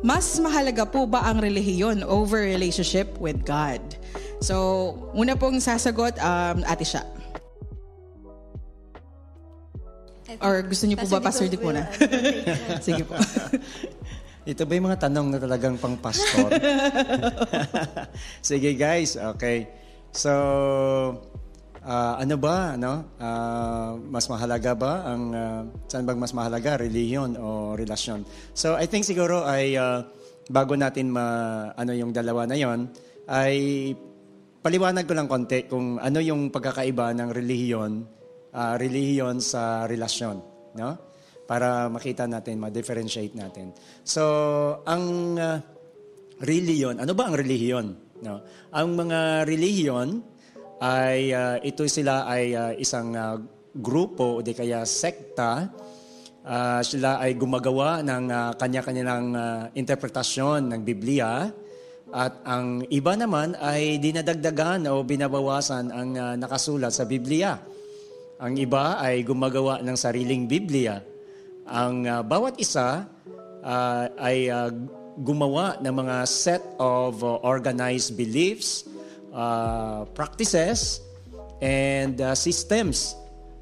Mas mahalaga po ba ang relihiyon over relationship with God? So, una pong sasagot, um, ate siya. Or gusto niyo po ba, Pastor Dick muna? Sige po. Ito ba yung mga tanong na talagang pang pastor? Sige guys, okay. So, uh, ano ba, ano? Uh, mas mahalaga ba ang, uh, saan bang mas mahalaga, religion o relasyon? So, I think siguro ay, uh, bago natin ma, ano yung dalawa na yon ay paliwanag ko lang konti kung ano yung pagkakaiba ng relihiyon, uh, relihiyon sa relasyon, no? para makita natin, ma-differentiate natin. So, ang uh, reliyon, ano ba ang relihiyon? No? Ang mga relihiyon ay uh, ito sila ay uh, isang uh, grupo o di kaya sekta. Uh, sila ay gumagawa ng uh, kanya-kanilang uh, interpretasyon ng Biblia at ang iba naman ay dinadagdagan o binabawasan ang uh, nakasulat sa Biblia. Ang iba ay gumagawa ng sariling Biblia ang uh, bawat isa uh, ay uh, gumawa ng mga set of uh, organized beliefs, uh, practices, and uh, systems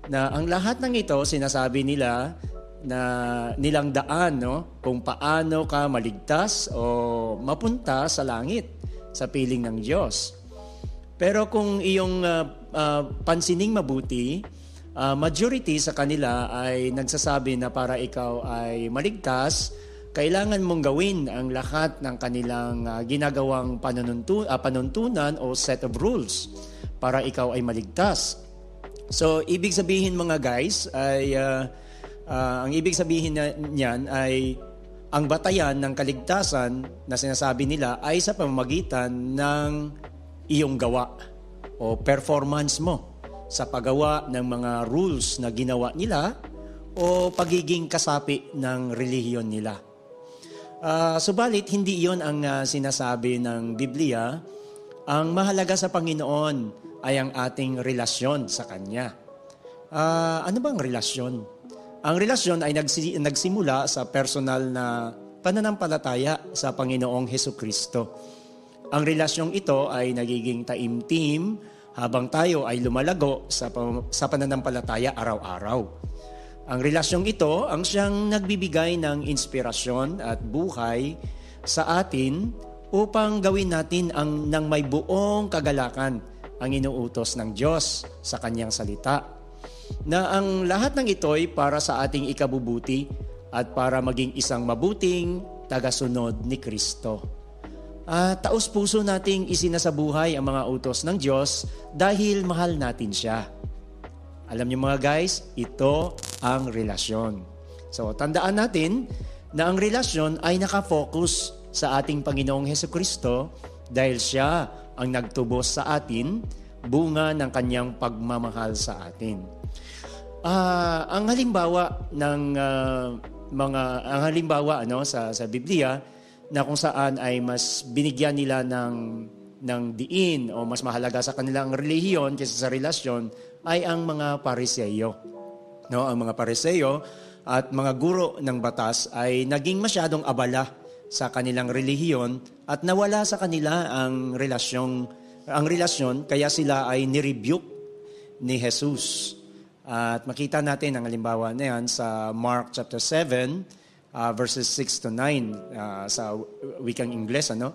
na ang lahat ng ito sinasabi nila na nilang daan no kung paano ka maligtas o mapunta sa langit sa piling ng Diyos. Pero kung iyong uh, uh, pansining mabuti, uh, majority sa kanila ay nagsasabi na para ikaw ay maligtas, kailangan mong gawin ang lahat ng kanilang uh, ginagawang panununtu- uh, panuntunan o set of rules para ikaw ay maligtas. So, ibig sabihin mga guys ay uh, uh, ang ibig sabihin na, niyan ay ang batayan ng kaligtasan na sinasabi nila ay sa pamamagitan ng iyong gawa o performance mo sa paggawa ng mga rules na ginawa nila o pagiging kasapi ng relihiyon nila. Uh, subalit, hindi iyon ang uh, sinasabi ng Biblia. Ang mahalaga sa Panginoon ay ang ating relasyon sa Kanya. Uh, ano bang relasyon? Ang relasyon ay nagsi- nagsimula sa personal na pananampalataya sa Panginoong Heso Kristo. Ang relasyong ito ay nagiging taimtim, habang tayo ay lumalago sa, sa pananampalataya araw-araw. Ang relasyong ito ang siyang nagbibigay ng inspirasyon at buhay sa atin upang gawin natin ang ng may buong kagalakan ang inuutos ng Diyos sa kanyang salita. Na ang lahat ng ito'y para sa ating ikabubuti at para maging isang mabuting tagasunod ni Kristo uh, taos puso nating isinasabuhay ang mga utos ng Diyos dahil mahal natin siya. Alam niyo mga guys, ito ang relasyon. So tandaan natin na ang relasyon ay nakafocus sa ating Panginoong Heso Kristo dahil siya ang nagtubos sa atin bunga ng kanyang pagmamahal sa atin. Uh, ang halimbawa ng uh, mga ang halimbawa ano sa sa Biblia na kung saan ay mas binigyan nila ng, ng diin o mas mahalaga sa kanilang relihiyon kaysa sa relasyon ay ang mga pariseyo. No, ang mga pariseyo at mga guro ng batas ay naging masyadong abala sa kanilang relihiyon at nawala sa kanila ang relasyong ang relasyon kaya sila ay nirebuke ni Jesus. At makita natin ang halimbawa na yan sa Mark chapter 7 uh, verses 6 to 9 uh, sa wikang Ingles. Ano?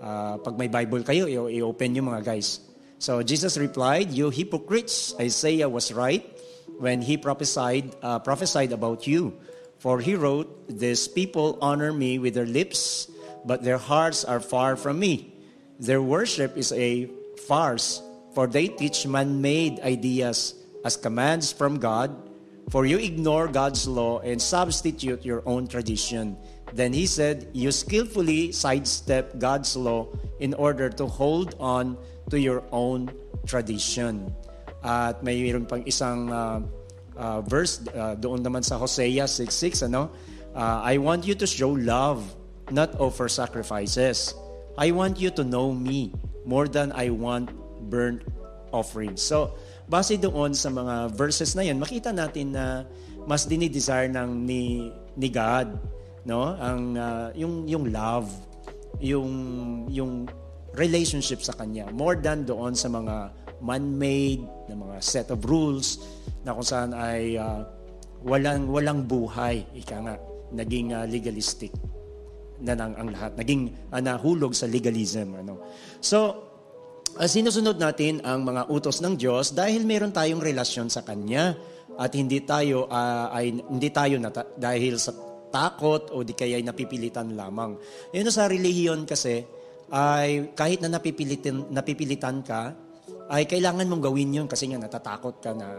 Uh, pag may Bible kayo, i-open nyo mga guys. So Jesus replied, You hypocrites, Isaiah was right when he prophesied, uh, prophesied about you. For he wrote, These people honor me with their lips, but their hearts are far from me. Their worship is a farce, for they teach man made ideas as commands from God For you ignore God's law and substitute your own tradition. Then he said, You skillfully sidestep God's law in order to hold on to your own tradition. At mayroon pang isang uh, uh, verse uh, doon naman sa Hosea 6.6, ano? Uh, I want you to show love, not offer sacrifices. I want you to know me more than I want burnt offerings. So, base doon sa mga verses na yan, makita natin na mas dinidesire ng ni, ni God no? Ang ah, yung yung love, yung yung relationship sa kanya more than doon sa mga man-made na mga set of rules na kung saan ay ah, walang walang buhay ika nga naging ah, legalistic na lang ang lahat naging ah, nahulog sa legalism ano so uh, sinusunod natin ang mga utos ng Diyos dahil meron tayong relasyon sa kanya at hindi tayo ah, ay hindi tayo nata- dahil sa takot o di kaya ay napipilitan lamang. Yun sa relihiyon kasi ay kahit na napipilitan napipilitan ka ay kailangan mong gawin yun kasi nga natatakot ka na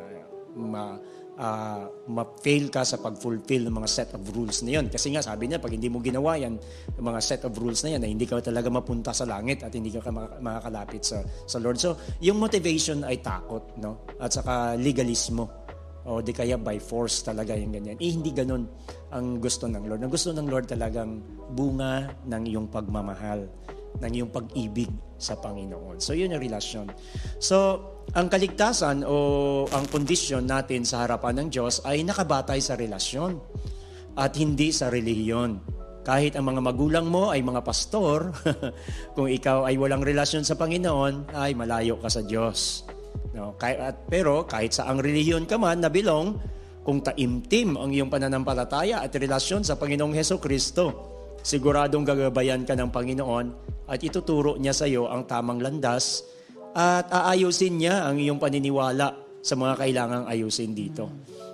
ma, ah, ma-fail ka sa pag-fulfill ng mga set of rules na yun. Kasi nga sabi niya, pag hindi mo ginawa yan, mga set of rules na yan, ay hindi ka talaga mapunta sa langit at hindi ka maka- makakalapit sa, sa Lord. So, yung motivation ay takot, no? At saka legalismo. O di kaya by force talaga yung ganyan. Eh, hindi ganun ang gusto ng Lord. Ang gusto ng Lord talagang bunga ng iyong pagmamahal, ng iyong pag-ibig sa Panginoon. So, yun yung relasyon. So, ang kaligtasan o ang kondisyon natin sa harapan ng Diyos ay nakabatay sa relasyon at hindi sa relihiyon. Kahit ang mga magulang mo ay mga pastor, kung ikaw ay walang relasyon sa Panginoon, ay malayo ka sa Diyos. No, at, pero kahit sa ang relihiyon ka man na bilong, kung taimtim ang iyong pananampalataya at relasyon sa Panginoong Heso Kristo, siguradong gagabayan ka ng Panginoon at ituturo niya sa iyo ang tamang landas at aayusin niya ang iyong paniniwala sa mga kailangang ayusin dito.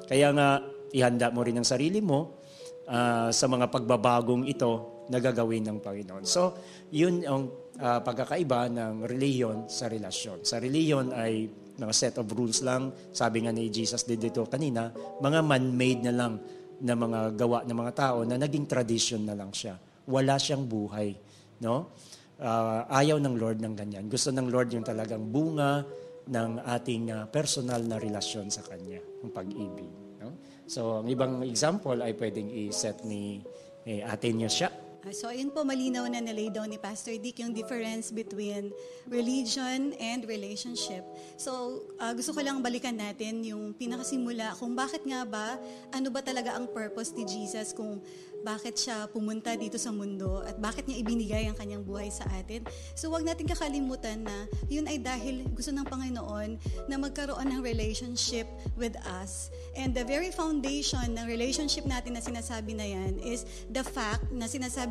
Kaya nga, ihanda mo rin ang sarili mo ah, sa mga pagbabagong ito na gagawin ng Panginoon. So, yun ang ah, pagkakaiba ng reliyon sa relasyon. Sa reliyon ay mga set of rules lang. Sabi nga ni Jesus dito kanina, mga man-made na lang na mga gawa ng mga tao na naging tradition na lang siya. Wala siyang buhay. No? Ah, ayaw ng Lord ng ganyan. Gusto ng Lord yung talagang bunga ng ating ah, personal na relasyon sa Kanya, ang pag-ibig. No? So, ang ibang example ay pwedeng i-set ni eh, Ate niya siya. Ah, So ayun po, malinaw na nalay down ni Pastor Dick yung difference between religion and relationship. So ah, gusto ko lang balikan natin yung pinakasimula kung bakit nga ba, ano ba talaga ang purpose ni Jesus kung bakit siya pumunta dito sa mundo at bakit niya ibinigay ang kanyang buhay sa atin. So wag natin kakalimutan na yun ay dahil gusto ng Panginoon na magkaroon ng relationship with us. And the very foundation ng relationship natin na sinasabi na yan is the fact na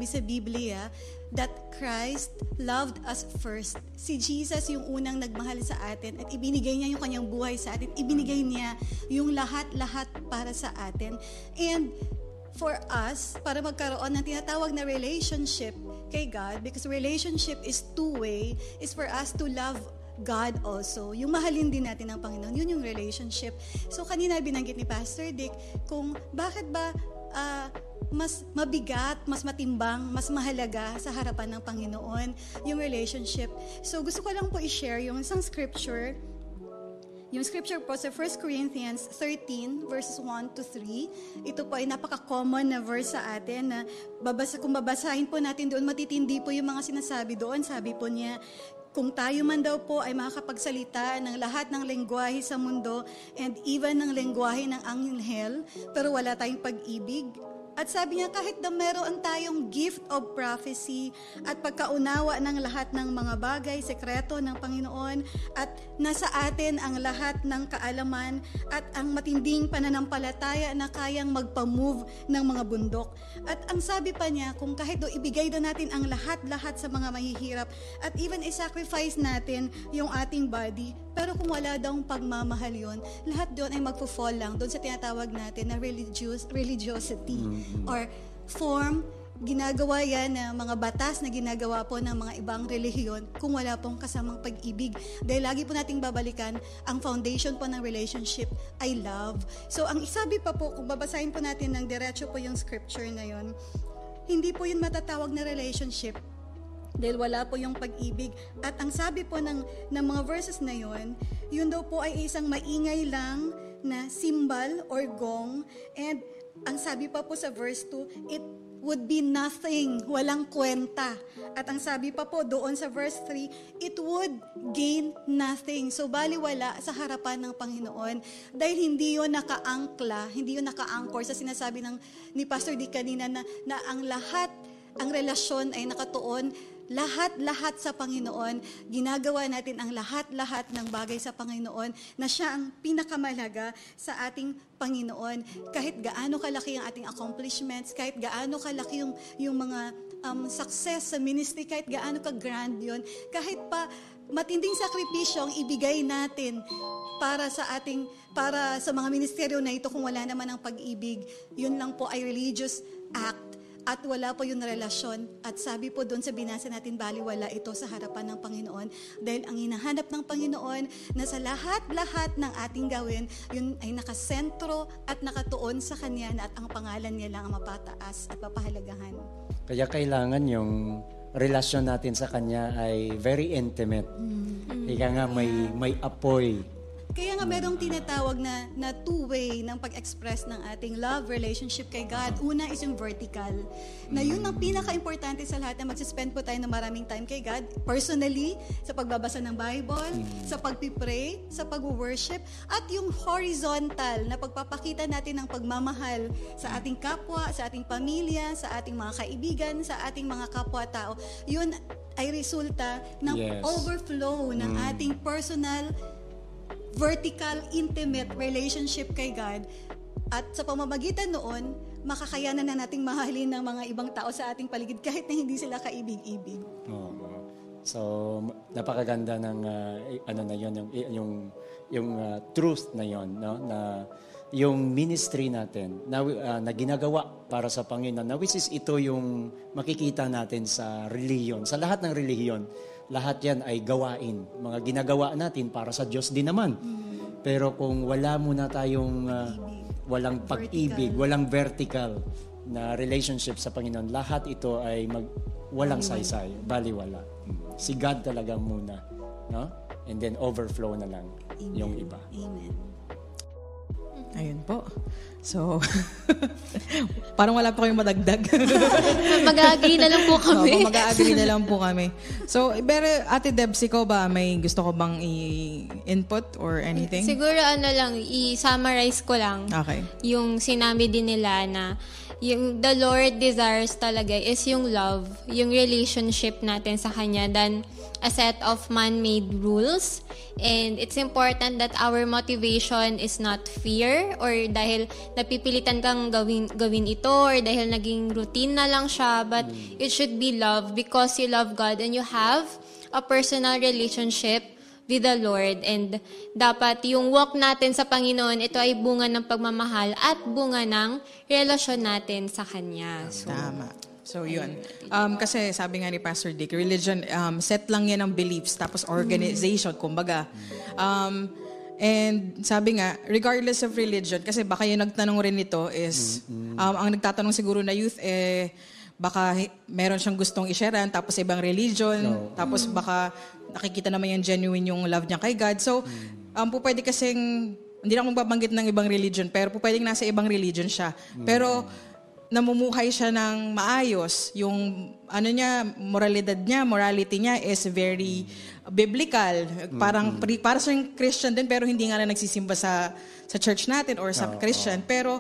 sinasabi sa Biblia that Christ loved us first. Si Jesus yung unang nagmahal sa atin at ibinigay niya yung kanyang buhay sa atin. Ibinigay niya yung lahat-lahat para sa atin. And for us, para magkaroon ng tinatawag na relationship kay God, because relationship is two-way, is for us to love God also. Yung mahalin din natin ng Panginoon, yun yung relationship. So kanina binanggit ni Pastor Dick kung bakit ba ah, mas mabigat, mas matimbang, mas mahalaga sa harapan ng Panginoon yung relationship. So gusto ko lang po i-share yung isang scripture yung scripture po sa 1 Corinthians 13 verses 1 to 3. Ito po ay napaka-common na verse sa atin na babasa, kung babasahin po natin doon, matitindi po yung mga sinasabi doon. Sabi po niya, kung tayo man daw po ay makakapagsalita ng lahat ng lengguwahe sa mundo and even ng lengguwahe ng anghel, pero wala tayong pag-ibig, at sabi niya, kahit na meron tayong gift of prophecy at pagkaunawa ng lahat ng mga bagay, sekreto ng Panginoon, at nasa atin ang lahat ng kaalaman at ang matinding pananampalataya na kayang magpa-move ng mga bundok. At ang sabi pa niya, kung kahit do ibigay do natin ang lahat-lahat sa mga mahihirap at even i-sacrifice natin yung ating body, pero kung wala daw pagmamahal yon, lahat doon ay magfo-fall lang doon sa tinatawag natin na religious, religiosity or form ginagawa yan na mga batas na ginagawa po ng mga ibang relihiyon kung wala pong kasamang pag-ibig. Dahil lagi po nating babalikan, ang foundation po ng relationship ay love. So ang isabi pa po, kung babasahin po natin ng diretso po yung scripture na yon, hindi po yun matatawag na relationship dahil wala po yung pag-ibig. At ang sabi po ng, ng mga verses na yon, yun daw po ay isang maingay lang na symbol or gong. And ang sabi pa po sa verse 2, it would be nothing, walang kwenta. At ang sabi pa po doon sa verse 3, it would gain nothing. So baliwala sa harapan ng Panginoon dahil hindi yon nakaangkla, hindi yon nakaangkor sa sinasabi ng ni Pastor Di kanina na, na ang lahat, ang relasyon ay nakatuon lahat-lahat sa Panginoon, ginagawa natin ang lahat-lahat ng bagay sa Panginoon na siya ang pinakamalaga sa ating Panginoon. Kahit gaano kalaki ang ating accomplishments, kahit gaano kalaki yung, yung mga um, success sa ministry, kahit gaano ka-grand yun, kahit pa matinding sakripisyo ang ibigay natin para sa ating para sa mga ministeryo na ito kung wala naman ang pag-ibig, yun lang po ay religious act at wala po yung relasyon. At sabi po doon sa binasa natin, baliwala ito sa harapan ng Panginoon. Dahil ang hinahanap ng Panginoon na sa lahat-lahat ng ating gawin, yun ay nakasentro at nakatuon sa Kanya at ang pangalan niya lang ang mapataas at papahalagahan. Kaya kailangan yung relasyon natin sa Kanya ay very intimate. Mm-hmm. Ika nga may, may apoy kaya nga merong tinatawag na, na two-way ng pag-express ng ating love relationship kay God. Una is yung vertical. Na yun ang pinaka-importante sa lahat na magsispend po tayo ng maraming time kay God. Personally, sa pagbabasa ng Bible, sa pagpipray, sa pag-worship, at yung horizontal na pagpapakita natin ng pagmamahal sa ating kapwa, sa ating pamilya, sa ating mga kaibigan, sa ating mga kapwa-tao. Yun ay resulta ng yes. overflow ng mm. ating personal vertical, intimate relationship kay God. At sa pamamagitan noon, makakayanan na nating mahalin ng mga ibang tao sa ating paligid kahit na hindi sila kaibig-ibig. Oo. So, napakaganda ng uh, ano na 'yon yung yung yung uh, truth na 'yon, no? Na yung ministry natin na, uh, na ginagawa para sa Panginoon. Na which is ito yung makikita natin sa reliyon, sa lahat ng reliyon lahat yan ay gawain. Mga ginagawa natin para sa Diyos din naman. Pero kung wala muna tayong uh, walang pag-ibig, walang vertical na relationship sa Panginoon, lahat ito ay mag, walang saysay, baliwala. Si God talaga muna. No? And then overflow na lang Amen. yung iba. Amen. Ayun po. So, parang wala pa kayong madagdag. mag-agree na lang po kami. Oo, mag-agree na lang po kami. So, pero Ate Debs, ikaw ba may gusto ko bang i-input or anything? Siguro ano lang, i-summarize ko lang. Okay. Yung sinabi din nila na yung the Lord desires talaga is yung love, yung relationship natin sa Kanya than a set of man-made rules. And it's important that our motivation is not fear or dahil napipilitan kang gawin, gawin ito or dahil naging routine na lang siya, but mm. it should be love because you love God and you have a personal relationship with the Lord. And dapat yung walk natin sa Panginoon, ito ay bunga ng pagmamahal at bunga ng relasyon natin sa Kanya. So, Tama. So, yun. Um, kasi sabi nga ni Pastor Dick, religion, um, set lang yan ng beliefs, tapos organization, mm. kumbaga. Um, and sabi nga, regardless of religion, kasi baka yung nagtanong rin nito is, um, ang nagtatanong siguro na youth, eh, baka meron siyang gustong i-sharean, tapos ibang religion, no. tapos baka nakikita naman yung genuine yung love niya kay God. So, um, po pwede kasing, hindi akong magbabanggit ng ibang religion, pero po pwedeng nasa ibang religion siya. Pero, namumuhay siya ng maayos. Yung ano niya, moralidad niya, morality niya is very biblical. Parang mm-hmm. para sa Christian din pero hindi nga na nagsisimba sa sa church natin or sa oh, Christian. Oh. Pero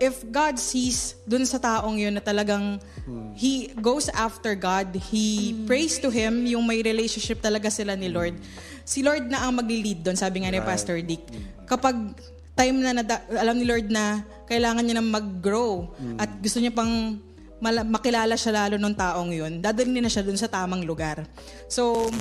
if God sees dun sa taong yun na talagang hmm. he goes after God, he hmm. prays to him, yung may relationship talaga sila ni Lord. Si Lord na ang magli-lead doon, sabi nga ni Pastor Dick. Kapag time na nada, alam ni Lord na kailangan niya na mag-grow hmm. at gusto niya pang mala- makilala siya lalo ng taong yun, dadalhin na siya dun sa tamang lugar. So,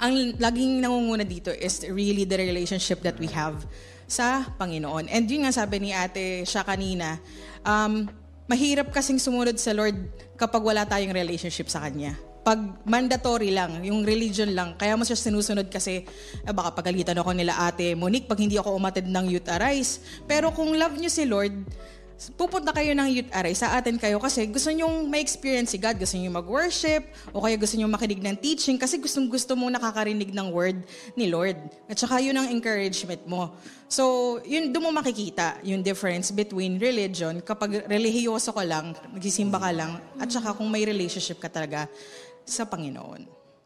ang laging nangunguna dito is really the relationship that we have sa Panginoon. And yun nga sabi ni ate siya kanina, um, mahirap kasing sumunod sa Lord kapag wala tayong relationship sa Kanya. Pag mandatory lang, yung religion lang, kaya mo siya sinusunod kasi eh, baka pagalitan ako nila ate Monique pag hindi ako umatid ng Youth Arise. Pero kung love niyo si Lord, pupunta kayo ng youth array, sa atin kayo kasi gusto nyong ma-experience si God, gusto nyong mag-worship, o kaya gusto nyong makinig ng teaching kasi gustong gusto mong nakakarinig ng word ni Lord. At saka yun ang encouragement mo. So, yun, doon mo makikita yung difference between religion, kapag relihiyoso ka lang, nagsisimba ka lang, at saka kung may relationship ka talaga sa Panginoon.